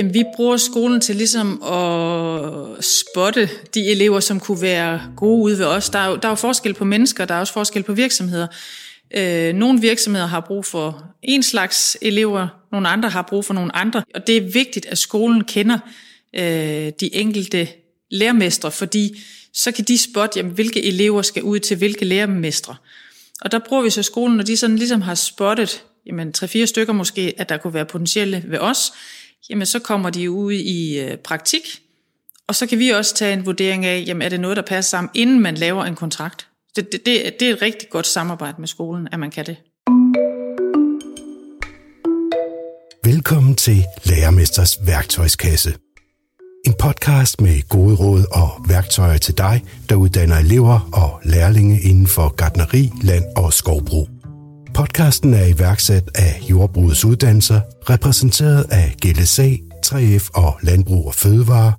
Jamen, vi bruger skolen til ligesom at spotte de elever, som kunne være gode ude ved os. Der er jo, der er jo forskel på mennesker, der er også forskel på virksomheder. Øh, nogle virksomheder har brug for en slags elever, nogle andre har brug for nogle andre. Og det er vigtigt, at skolen kender øh, de enkelte lærermestre, fordi så kan de spotte, jamen, hvilke elever skal ud til hvilke lærermestre. Og der bruger vi så skolen, når de sådan ligesom har spottet, jamen 3-4 stykker måske, at der kunne være potentielle ved os, jamen så kommer de ud i øh, praktik, og så kan vi også tage en vurdering af, jamen er det noget, der passer sammen, inden man laver en kontrakt. Det, det, det, det er et rigtig godt samarbejde med skolen, at man kan det. Velkommen til Lærermesters værktøjskasse. En podcast med gode råd og værktøjer til dig, der uddanner elever og lærlinge inden for gardneri, land og skovbrug. Podcasten er iværksat af Jordbrugets Uddannelser, repræsenteret af GLC, 3F og Landbrug og Fødevare,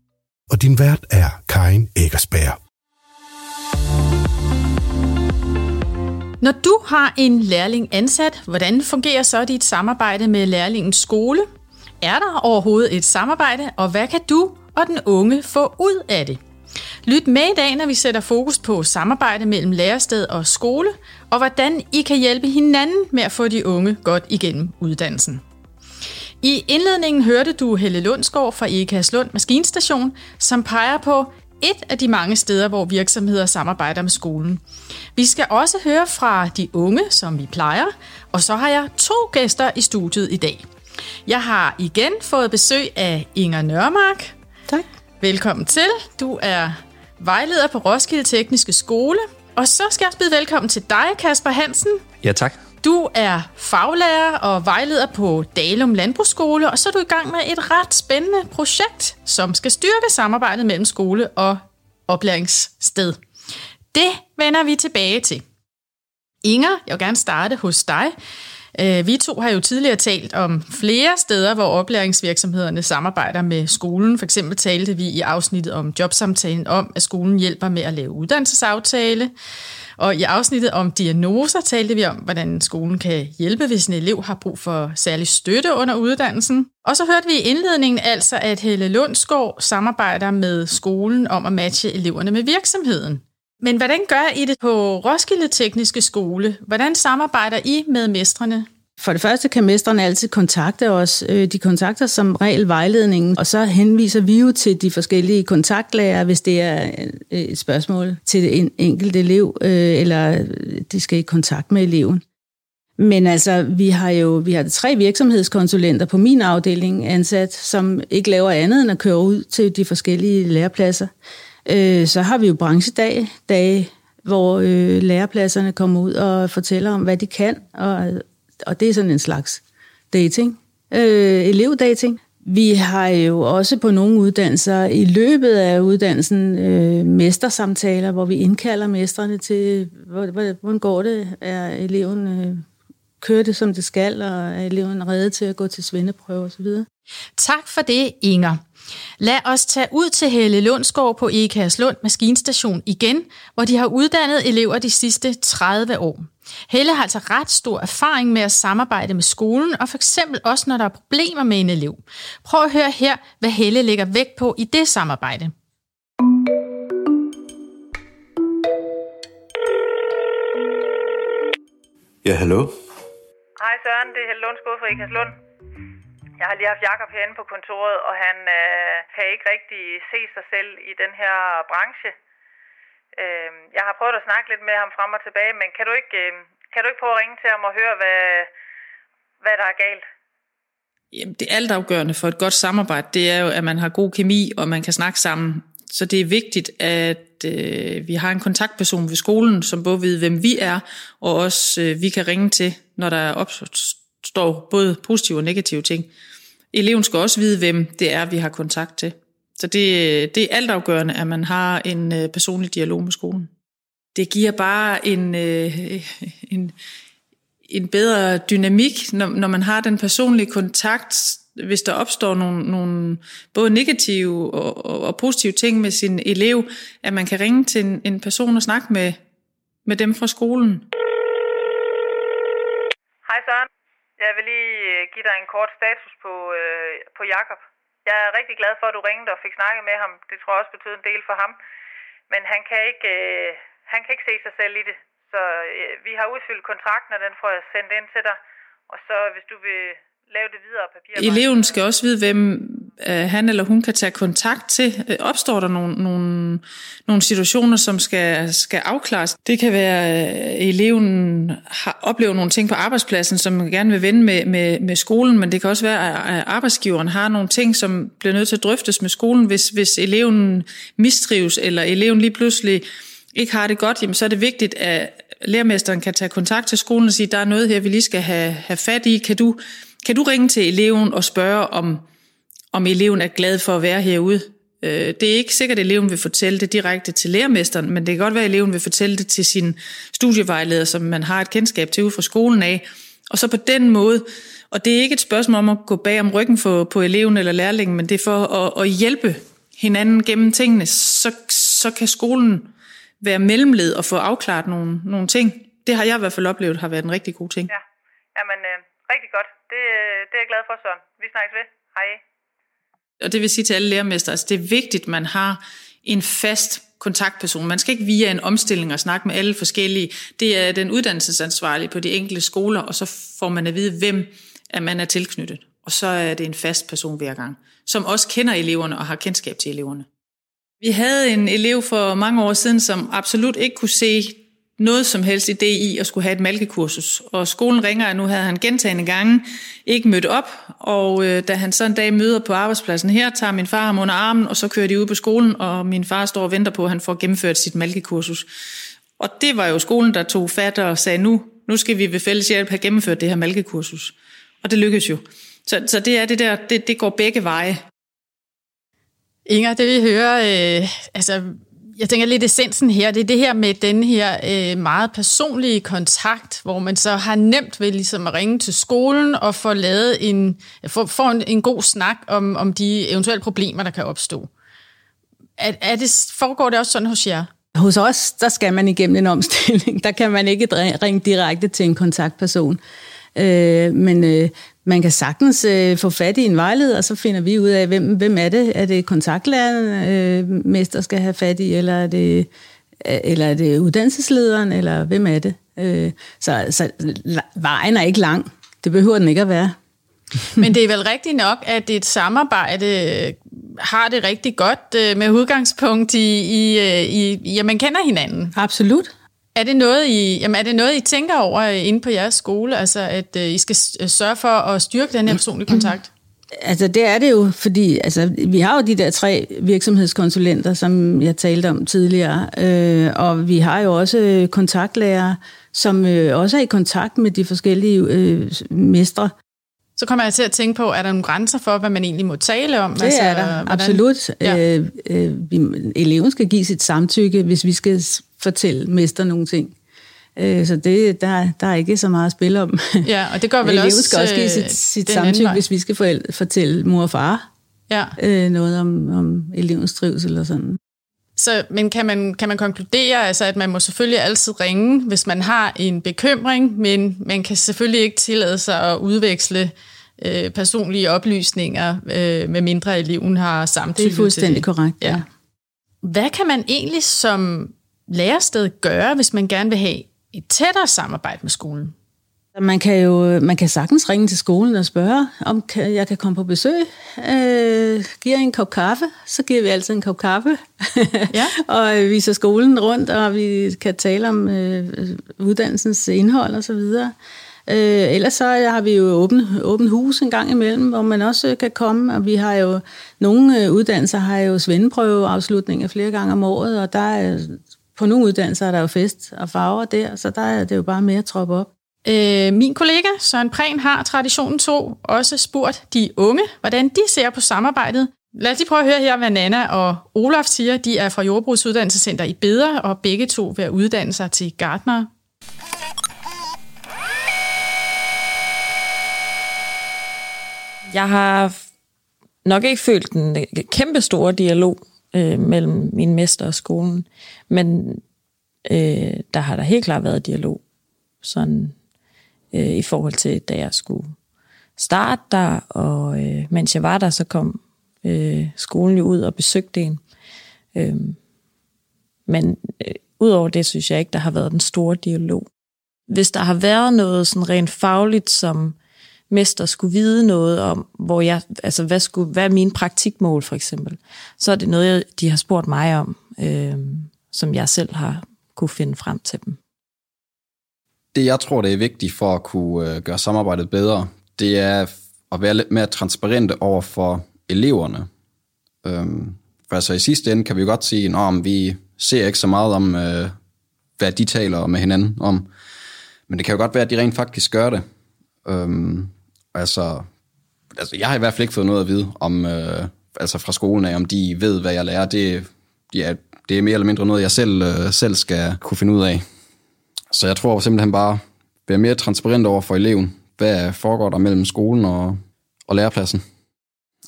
og din vært er Karin Eggersberg. Når du har en lærling ansat, hvordan fungerer så dit samarbejde med lærlingens skole? Er der overhovedet et samarbejde, og hvad kan du og den unge få ud af det? Lyt med i dag, når vi sætter fokus på samarbejde mellem lærersted og skole, og hvordan I kan hjælpe hinanden med at få de unge godt igennem uddannelsen. I indledningen hørte du Helle Lundsgaard fra Ekaslund Maskinstation, som peger på et af de mange steder, hvor virksomheder samarbejder med skolen. Vi skal også høre fra de unge, som vi plejer, og så har jeg to gæster i studiet i dag. Jeg har igen fået besøg af Inger Nørmark. Tak. Velkommen til. Du er vejleder på Roskilde Tekniske Skole. Og så skal jeg byde velkommen til dig, Kasper Hansen. Ja, tak. Du er faglærer og vejleder på Dalum Landbrugsskole, og så er du i gang med et ret spændende projekt, som skal styrke samarbejdet mellem skole og oplæringssted. Det vender vi tilbage til. Inger, jeg vil gerne starte hos dig. Øh, vi to har jo tidligere talt om flere steder, hvor oplæringsvirksomhederne samarbejder med skolen. For eksempel talte vi i afsnittet om jobsamtalen om, at skolen hjælper med at lave uddannelsesaftale. Og i afsnittet om diagnoser talte vi om, hvordan skolen kan hjælpe, hvis en elev har brug for særlig støtte under uddannelsen. Og så hørte vi i indledningen altså, at Helle Lundsgaard samarbejder med skolen om at matche eleverne med virksomheden. Men hvordan gør I det på Roskilde Tekniske Skole? Hvordan samarbejder I med mestrene? For det første kan mestrene altid kontakte os. Øh, de kontakter som regel vejledningen, og så henviser vi jo til de forskellige kontaktlærer, hvis det er øh, et spørgsmål til en enkelt elev, øh, eller de skal i kontakt med eleven. Men altså, vi har jo vi har tre virksomhedskonsulenter på min afdeling ansat, som ikke laver andet end at køre ud til de forskellige lærepladser. Øh, så har vi jo branchedag, dage, hvor øh, lærepladserne kommer ud og fortæller om, hvad de kan, og og det er sådan en slags dating, øh, elevdating. Vi har jo også på nogle uddannelser i løbet af uddannelsen øh, mestersamtaler, hvor vi indkalder mestrene til, hvordan går det? Er eleven øh, kører det, som det skal, og er eleven reddet til at gå til svendeprøve osv.? Tak for det, Inger. Lad os tage ud til Helle Lundsgaard på Ekaslund Maskinstation igen, hvor de har uddannet elever de sidste 30 år. Helle har altså ret stor erfaring med at samarbejde med skolen, og for eksempel også når der er problemer med en elev. Prøv at høre her, hvad Helle lægger vægt på i det samarbejde. Ja, hallo? Hej Søren, det er Helle Lundsgaard fra Ekaslund. Jeg har lige haft Jakob herinde på kontoret, og han øh, kan ikke rigtig se sig selv i den her branche. Øh, jeg har prøvet at snakke lidt med ham frem og tilbage, men kan du ikke, øh, kan du ikke prøve at ringe til ham og høre, hvad, hvad der er galt? Jamen, det altafgørende for et godt samarbejde, det er jo, at man har god kemi, og man kan snakke sammen. Så det er vigtigt, at øh, vi har en kontaktperson ved skolen, som både ved, hvem vi er, og også øh, vi kan ringe til, når der opstår både positive og negative ting. Eleven skal også vide, hvem det er, vi har kontakt til. Så det, det er altafgørende, at man har en øh, personlig dialog med skolen. Det giver bare en, øh, en, en bedre dynamik, når, når man har den personlige kontakt, hvis der opstår nogle, nogle både negative og, og, og positive ting med sin elev, at man kan ringe til en, en person og snakke med, med dem fra skolen. Hej Søren. Jeg vil lige give dig en kort status på, øh, på Jakob. jeg er rigtig glad for, at du ringede og fik snakket med ham. Det tror jeg også betyder en del for ham. Men han kan ikke, øh, han kan ikke se sig selv i det. Så øh, vi har udfyldt kontrakten, og den får jeg sendt ind til dig. Og så hvis du vil lave det videre papir. Eleven skal også vide, hvem han eller hun kan tage kontakt til. Øh, opstår der nogle, nogle, nogle situationer, som skal, skal afklares? Det kan være, at eleven har oplevet nogle ting på arbejdspladsen, som man gerne vil vende med, med, med skolen, men det kan også være, at arbejdsgiveren har nogle ting, som bliver nødt til at drøftes med skolen, hvis, hvis eleven mistrives, eller eleven lige pludselig ikke har det godt, jamen så er det vigtigt, at lærermesteren kan tage kontakt til skolen og sige, der er noget her, vi lige skal have, have fat i. Kan du, kan du ringe til eleven og spørge, om, om eleven er glad for at være herude? Øh, det er ikke sikkert, at eleven vil fortælle det direkte til lærermesteren, men det kan godt være, at eleven vil fortælle det til sin studievejleder, som man har et kendskab til ud fra skolen af. Og så på den måde, og det er ikke et spørgsmål om at gå bag om ryggen for, på eleven eller lærlingen, men det er for at, at hjælpe hinanden gennem tingene, så, så kan skolen være mellemled og få afklaret nogle, nogle ting. Det har jeg i hvert fald oplevet har været en rigtig god ting. Ja, Jamen, øh, rigtig godt. Det, øh, det er jeg glad for, Søren. Vi snakkes ved. Hej. Og det vil sige til alle lærermester, altså det er vigtigt, at man har en fast kontaktperson. Man skal ikke via en omstilling og snakke med alle forskellige. Det er den uddannelsesansvarlige på de enkelte skoler, og så får man at vide, hvem at man er tilknyttet. Og så er det en fast person hver gang, som også kender eleverne og har kendskab til eleverne. Vi havde en elev for mange år siden, som absolut ikke kunne se noget som helst idé i at skulle have et malkekursus. Og skolen ringer, og nu havde han gentagende gange ikke mødt op. Og øh, da han så en dag møder på arbejdspladsen her, tager min far ham under armen, og så kører de ud på skolen, og min far står og venter på, at han får gennemført sit malkekursus. Og det var jo skolen, der tog fat og sagde, nu, nu skal vi ved fælles hjælp have gennemført det her malkekursus. Og det lykkedes jo. Så, så det er det der, det, det går begge veje. Inger, det vi hører, øh, altså jeg tænker lidt essensen her, det er det her med den her øh, meget personlige kontakt, hvor man så har nemt ved ligesom at ringe til skolen og få lavet en, få, få en, en god snak om, om de eventuelle problemer, der kan opstå. Er, er det, foregår det også sådan hos jer? Hos os, der skal man igennem en omstilling. Der kan man ikke ringe direkte til en kontaktperson. Øh, men øh, man kan sagtens øh, få fat i en vejleder, og så finder vi ud af, hvem, hvem er det? Er det kontaktlæreren, øh, mester skal have fat i, eller er det, øh, eller er det uddannelseslederen, eller hvem er det? Øh, så, så vejen er ikke lang. Det behøver den ikke at være. Men det er vel rigtigt nok, at et samarbejde har det rigtig godt øh, med udgangspunkt i, i, øh, i, i, at man kender hinanden. Absolut. Er det noget, I, jamen er det noget, I tænker over inde på jeres skole, altså at uh, I skal sørge for at styrke den her personlige kontakt? Altså det er det jo, fordi altså, vi har jo de der tre virksomhedskonsulenter, som jeg talte om tidligere, øh, og vi har jo også kontaktlærer, som øh, også er i kontakt med de forskellige øh, mestre. Så kommer jeg til at tænke på, er der nogle grænser for, hvad man egentlig må tale om? Det altså, er der, hvordan? absolut. Ja. Øh, øh, vi, eleven skal give sit samtykke, hvis vi skal fortælle mester nogle ting. Øh, så det, der, der er ikke så meget at spille om. Ja, og det gør vel eleven også skal også give sit, øh, sit samtykke, hvis vi skal fortælle mor og far ja. øh, noget om, om elevens trivsel og sådan. Så, men kan man, kan man konkludere, altså, at man må selvfølgelig altid ringe, hvis man har en bekymring, men man kan selvfølgelig ikke tillade sig at udveksle øh, personlige oplysninger, øh, med mindre eleven har samtykke Det er fuldstændig til korrekt, ja. ja. Hvad kan man egentlig som lærersted gøre, hvis man gerne vil have et tættere samarbejde med skolen? Man kan jo man kan sagtens ringe til skolen og spørge, om jeg kan komme på besøg. Øh, giver en kop kaffe, så giver vi altid en kop kaffe. Ja. og viser skolen rundt, og vi kan tale om øh, uddannelsens indhold og så videre. Øh, ellers så har vi jo åbent åben hus en gang imellem, hvor man også øh, kan komme, og vi har jo, nogle øh, uddannelser har jo svendeprøveafslutninger flere gange om året, og der er, på nogle uddannelser er der jo fest og farver der, så der er det jo bare mere at troppe op. Øh, min kollega Søren Prehn har Traditionen to også spurgt de unge, hvordan de ser på samarbejdet. Lad os lige prøve at høre her, hvad Nana og Olaf siger. De er fra Jordbrugsuddannelsescenter i Beder, og begge to vil uddanne sig til gartner. Jeg har nok ikke følt en kæmpe store dialog øh, mellem min mester og skolen, men øh, der har der helt klart været dialog. Sådan øh, i forhold til, da jeg skulle starte der, og øh, mens jeg var der, så kom øh, skolen jo ud og besøgte en. Øh, men øh, udover det, synes jeg ikke, der har været den store dialog. Hvis der har været noget sådan rent fagligt, som mester skulle vide noget om, hvor jeg, altså hvad, skulle, hvad er mine praktikmål for eksempel, så er det noget, de har spurgt mig om, øh, som jeg selv har kunne finde frem til dem. Det, jeg tror, det er vigtigt for at kunne øh, gøre samarbejdet bedre, det er at være lidt mere transparente over for eleverne. Øhm, for altså i sidste ende kan vi jo godt sige, at vi ser ikke så meget om, øh, hvad de taler med hinanden om. Men det kan jo godt være, at de rent faktisk gør det. Øhm, altså, altså, jeg har i hvert fald ikke fået noget at vide om, øh, altså fra skolen af, om de ved, hvad jeg lærer. Det, ja, det er mere eller mindre noget, jeg selv, øh, selv skal kunne finde ud af. Så jeg tror simpelthen bare, være mere transparent over for eleven. Hvad foregår der mellem skolen og, og lærepladsen?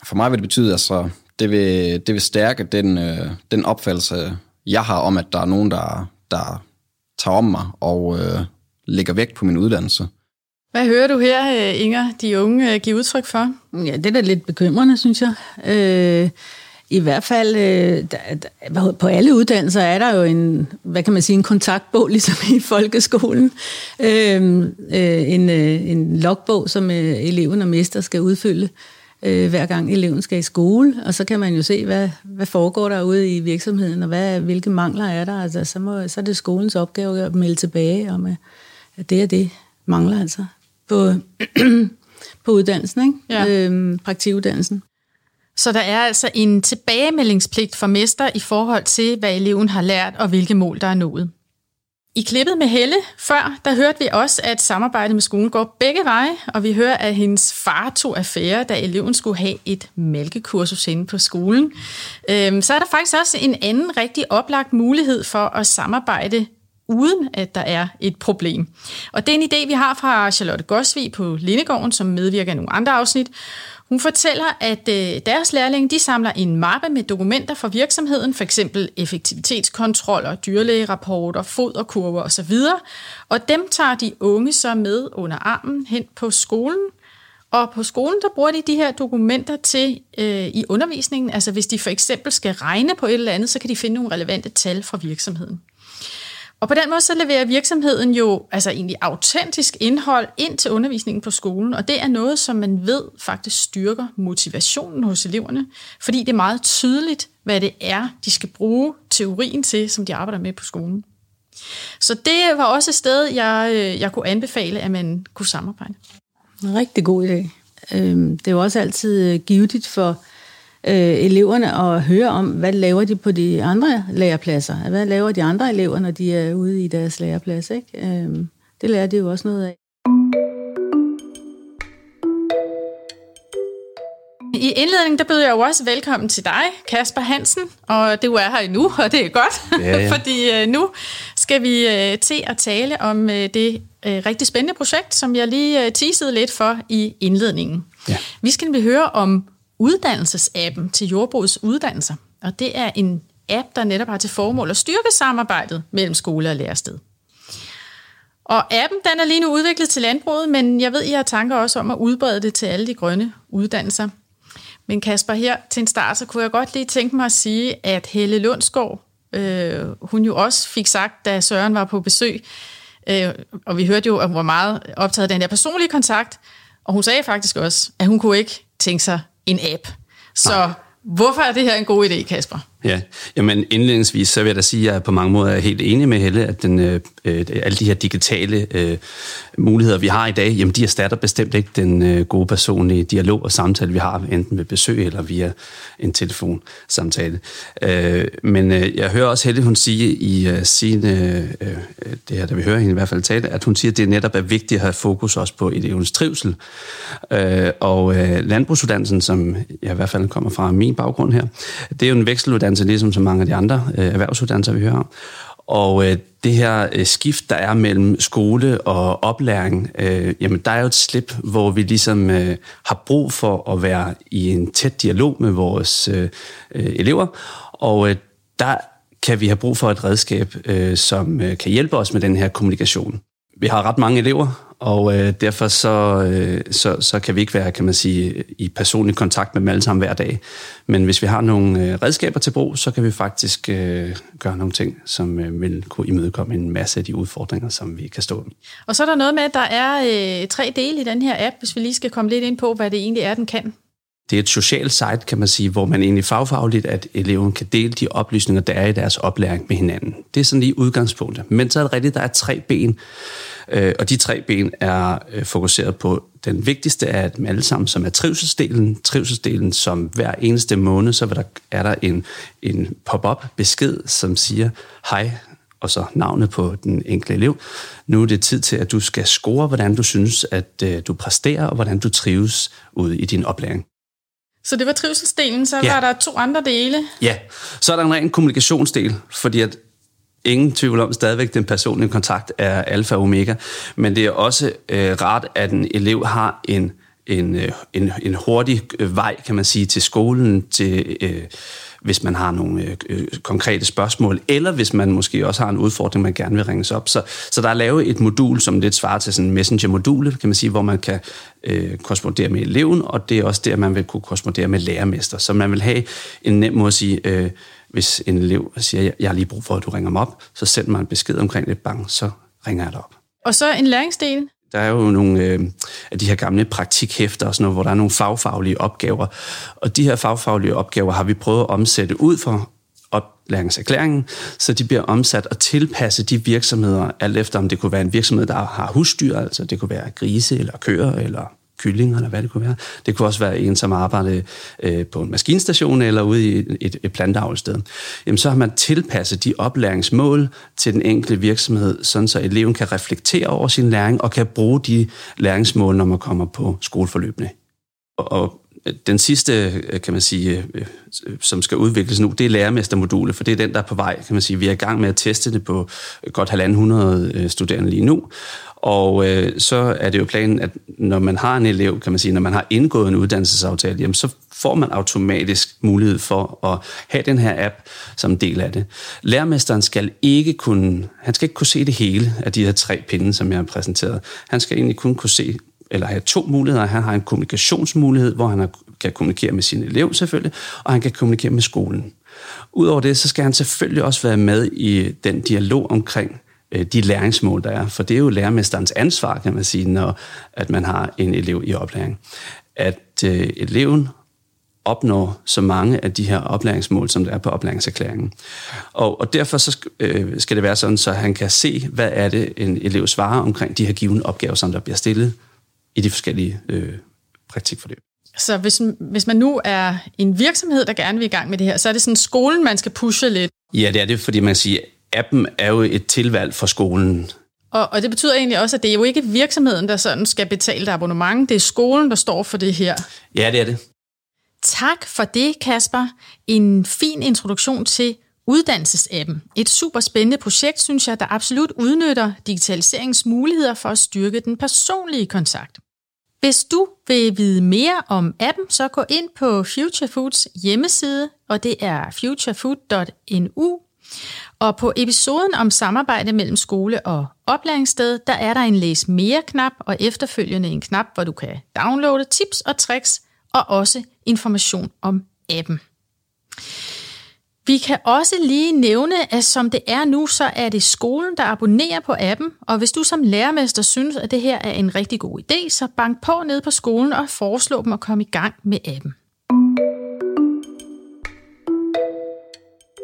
For mig vil det betyde, altså, det vil, det vil stærke den, øh, den opfattelse, jeg har om, at der er nogen, der, der tager om mig og øh, lægger vægt på min uddannelse. Hvad hører du her, øh, Inger, de unge øh, give udtryk for? Mm, ja, det er da lidt bekymrende, synes jeg. Øh, I hvert fald, øh, der, på alle uddannelser er der jo en, hvad kan man sige, en kontaktbog, ligesom i folkeskolen. Øh, øh, en, øh, en logbog, som øh, eleven og mester skal udfylde øh, hver gang eleven skal i skole, og så kan man jo se, hvad, hvad foregår der ude i virksomheden, og hvad, hvilke mangler er der. Altså, så, må, så er det skolens opgave at melde tilbage om, at det er det mangler altså på, på uddannelsen, ikke? Ja. Øhm, praktikuddannelsen. Så der er altså en tilbagemeldingspligt for mester i forhold til, hvad eleven har lært og hvilke mål, der er nået. I klippet med Helle før, der hørte vi også, at samarbejdet med skolen går begge veje, og vi hører, at hendes far tog affære, da eleven skulle have et mælkekursus inde på skolen. Øhm, så er der faktisk også en anden rigtig oplagt mulighed for at samarbejde uden at der er et problem. Og det er en idé, vi har fra Charlotte Gosvig på Lindegården, som medvirker i nogle andre afsnit. Hun fortæller, at øh, deres lærlinge de samler en mappe med dokumenter fra virksomheden, f.eks. effektivitetskontroller, dyrlægerapporter, foderkurver osv. Og dem tager de unge så med under armen hen på skolen. Og på skolen, der bruger de de her dokumenter til øh, i undervisningen. Altså hvis de for eksempel skal regne på et eller andet, så kan de finde nogle relevante tal fra virksomheden. Og på den måde så leverer virksomheden jo altså egentlig autentisk indhold ind til undervisningen på skolen, og det er noget, som man ved faktisk styrker motivationen hos eleverne, fordi det er meget tydeligt, hvad det er, de skal bruge teorien til, som de arbejder med på skolen. Så det var også et sted, jeg, øh, jeg kunne anbefale, at man kunne samarbejde. En rigtig god idé. Øhm, det er jo også altid øh, givetigt for øh, eleverne og høre om, hvad laver de på de andre lærepladser? Hvad laver de andre elever, når de er ude i deres læreplads? Ikke? Øh, det lærer de jo også noget af. I indledningen, der bød jeg jo også velkommen til dig, Kasper Hansen, og det er her endnu, og det er godt, ja, ja. fordi øh, nu skal vi øh, til at tale om øh, det øh, rigtig spændende projekt, som jeg lige øh, teasede lidt for i indledningen. Ja. Vi skal nemlig høre om uddannelsesappen til jordbrugets uddannelser. Og det er en app, der netop har til formål at styrke samarbejdet mellem skole og lærested. Og appen den er lige nu udviklet til landbruget, men jeg ved, I har tanker også om at udbrede det til alle de grønne uddannelser. Men Kasper, her til en start, så kunne jeg godt lige tænke mig at sige, at Helle Lundsgaard, øh, hun jo også fik sagt, da Søren var på besøg, øh, og vi hørte jo, at hun var meget optaget af den der personlige kontakt, og hun sagde faktisk også, at hun kunne ikke tænke sig en app. Så Nej. hvorfor er det her en god idé, Kasper? Ja, jamen indledningsvis så vil jeg da sige, at jeg på mange måder er helt enig med Helle, at den, øh, øh, alle de her digitale øh, muligheder, vi har i dag, jamen de erstatter bestemt ikke den øh, gode personlige dialog og samtale, vi har, enten ved besøg eller via en telefonsamtale. Øh, men øh, jeg hører også Helle, hun sige i øh, sin, øh, øh det her, da vi hører hende i hvert fald tale, at hun siger, at det netop er vigtigt at have fokus også på elevens trivsel. Øh, og øh, landbrugsuddannelsen, som jeg i hvert fald kommer fra min baggrund her, det er jo en vekseluddannelse, erhvervsuddannelse, ligesom så mange af de andre øh, erhvervsuddannelser, vi hører om. Og øh, det her øh, skift, der er mellem skole og oplæring, øh, jamen der er jo et slip, hvor vi ligesom øh, har brug for at være i en tæt dialog med vores øh, øh elever, og øh, der kan vi have brug for et redskab, øh, som øh, kan hjælpe os med den her kommunikation. Vi har ret mange elever, og øh, derfor så, øh, så, så kan vi ikke være, kan man sige, i personlig kontakt med dem alle sammen hver dag. Men hvis vi har nogle øh, redskaber til brug, så kan vi faktisk øh, gøre nogle ting, som øh, vil kunne imødekomme en masse af de udfordringer, som vi kan stå med. Og så er der noget med, at der er øh, tre dele i den her app, hvis vi lige skal komme lidt ind på, hvad det egentlig er, den kan. Det er et socialt site, kan man sige, hvor man egentlig fagfagligt, at eleven kan dele de oplysninger, der er i deres oplæring med hinanden. Det er sådan lige udgangspunktet. Men så er det rigtigt, der er tre ben, øh, og de tre ben er øh, fokuseret på den vigtigste af dem alle sammen, som er trivselsdelen. Trivselsdelen, som hver eneste måned, så der, er der en, en pop-up besked, som siger, hej, og så navnet på den enkelte elev. Nu er det tid til, at du skal score, hvordan du synes, at øh, du præsterer, og hvordan du trives ude i din oplæring. Så det var trivselsdelen, så ja. var der to andre dele. Ja, så er der en ren kommunikationsdel, fordi at ingen tvivl om stadigvæk, den personlige kontakt er alfa og omega, men det er også øh, rart, at en elev har en, en, øh, en, en hurtig øh, vej, kan man sige, til skolen, til... Øh, hvis man har nogle øh, øh, konkrete spørgsmål, eller hvis man måske også har en udfordring, man gerne vil ringes op. Så, så der er lavet et modul, som lidt svarer til sådan en messenger-modul, kan man sige, hvor man kan øh, korrespondere med eleven, og det er også der, man vil kunne korrespondere med lærermester. Så man vil have en nem måde at sige, øh, hvis en elev siger, jeg har lige brug for, at du ringer mig op, så send mig en besked omkring det, bang, så ringer jeg dig op. Og så en læringsdel? Der er jo nogle øh, af de her gamle praktikhæfter og sådan noget, hvor der er nogle fagfaglige opgaver. Og de her fagfaglige opgaver har vi prøvet at omsætte ud for oplæringserklæringen, så de bliver omsat og tilpasset de virksomheder, alt efter om det kunne være en virksomhed, der har husdyr, altså det kunne være grise eller køer eller kyllinger, eller hvad det kunne være. Det kunne også være en, som arbejdede øh, på en maskinstation eller ude i et, et. Jamen, så har man tilpasset de oplæringsmål til den enkelte virksomhed, sådan så eleven kan reflektere over sin læring og kan bruge de læringsmål, når man kommer på skoleforløbene. Og, og den sidste, øh, kan man sige, øh, øh, som skal udvikles nu, det er lærermestermodulet, for det er den, der er på vej, kan man sige. Vi er i gang med at teste det på godt 1.500 studerende lige nu, og øh, så er det jo planen, at når man har en elev, kan man sige, når man har indgået en uddannelsesaftale, jamen så får man automatisk mulighed for at have den her app som en del af det. Lærermesteren skal ikke kunne, han skal ikke kunne se det hele af de her tre pinde, som jeg har præsenteret. Han skal egentlig kun kunne se eller have to muligheder. Han har en kommunikationsmulighed, hvor han kan kommunikere med sin elev selvfølgelig, og han kan kommunikere med skolen. Udover det, så skal han selvfølgelig også være med i den dialog omkring øh, de læringsmål, der er. For det er jo lærermesterens ansvar, kan man sige, når at man har en elev i oplæring. At øh, eleven opnår så mange af de her oplæringsmål, som der er på oplæringserklæringen. Og, og derfor så øh, skal det være sådan, så han kan se, hvad er det, en elev svarer omkring de her givende opgaver, som der bliver stillet i de forskellige øh, praktikforløb. Så hvis, hvis man nu er en virksomhed, der gerne vil i gang med det her, så er det sådan skolen, man skal pushe lidt? Ja, det er det, fordi man siger, appen er jo et tilvalg for skolen. Og, og det betyder egentlig også, at det er jo ikke virksomheden, der sådan skal betale et abonnement. Det er skolen, der står for det her. Ja, det er det. Tak for det, Kasper. En fin introduktion til uddannelsesappen. Et super spændende projekt, synes jeg, der absolut udnytter digitaliseringens muligheder for at styrke den personlige kontakt. Hvis du vil vide mere om appen, så gå ind på Future Foods hjemmeside, og det er futurefood.nu. Og på episoden om samarbejde mellem skole og oplæringssted, der er der en læs mere-knap, og efterfølgende en knap, hvor du kan downloade tips og tricks, og også information om appen. Vi kan også lige nævne, at som det er nu, så er det skolen, der abonnerer på appen, og hvis du som lærermester synes, at det her er en rigtig god idé, så bank på ned på skolen og foreslå dem at komme i gang med appen.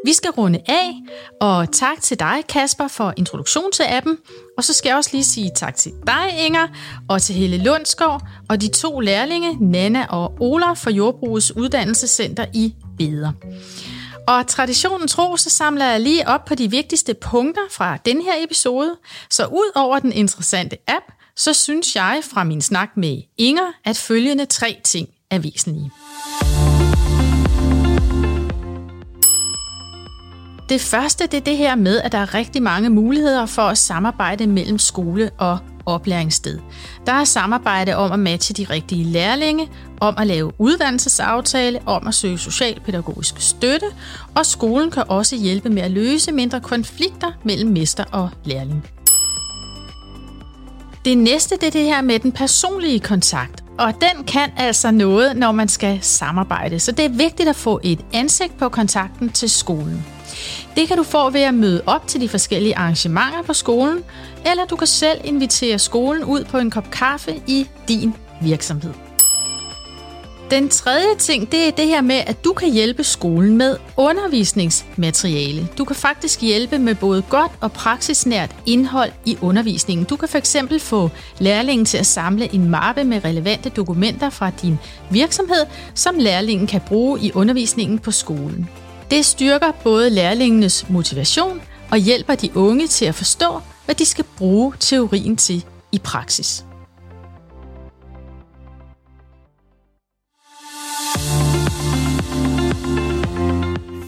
Vi skal runde af, og tak til dig, Kasper, for introduktion til appen. Og så skal jeg også lige sige tak til dig, Inger, og til Helle Lundsgaard, og de to lærlinge, Nana og Ola fra Jordbrugets Uddannelsescenter i Beder. Og traditionen tro, så samler jeg lige op på de vigtigste punkter fra den her episode. Så ud over den interessante app, så synes jeg fra min snak med Inger, at følgende tre ting er væsentlige. Det første det er det her med, at der er rigtig mange muligheder for at samarbejde mellem skole og oplæringssted. Der er samarbejde om at matche de rigtige lærlinge, om at lave uddannelsesaftale, om at søge socialpædagogisk støtte, og skolen kan også hjælpe med at løse mindre konflikter mellem mester og lærling. Det næste det er det her med den personlige kontakt. Og den kan altså noget, når man skal samarbejde. Så det er vigtigt at få et ansigt på kontakten til skolen. Det kan du få ved at møde op til de forskellige arrangementer på skolen, eller du kan selv invitere skolen ud på en kop kaffe i din virksomhed. Den tredje ting, det er det her med, at du kan hjælpe skolen med undervisningsmateriale. Du kan faktisk hjælpe med både godt og praksisnært indhold i undervisningen. Du kan fx få lærlingen til at samle en mappe med relevante dokumenter fra din virksomhed, som lærlingen kan bruge i undervisningen på skolen. Det styrker både lærlingenes motivation og hjælper de unge til at forstå, hvad de skal bruge teorien til i praksis.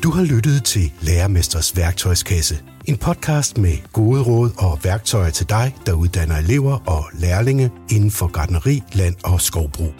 Du har lyttet til Lærermesters værktøjskasse. En podcast med gode råd og værktøjer til dig, der uddanner elever og lærlinge inden for gardneri, land og skovbrug.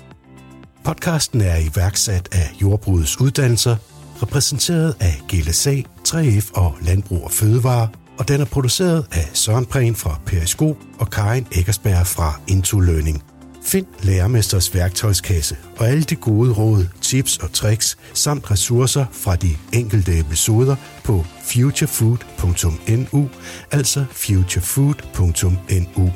Podcasten er iværksat af Jordbrugets Uddannelser, repræsenteret af GLSA, 3F og Landbrug og Fødevare, og den er produceret af Søren Prehn fra Periskop og Karin Eggersberg fra Into Learning. Find Lærermesters værktøjskasse og alle de gode råd, tips og tricks samt ressourcer fra de enkelte episoder på futurefood.nu, altså futurefood.nu.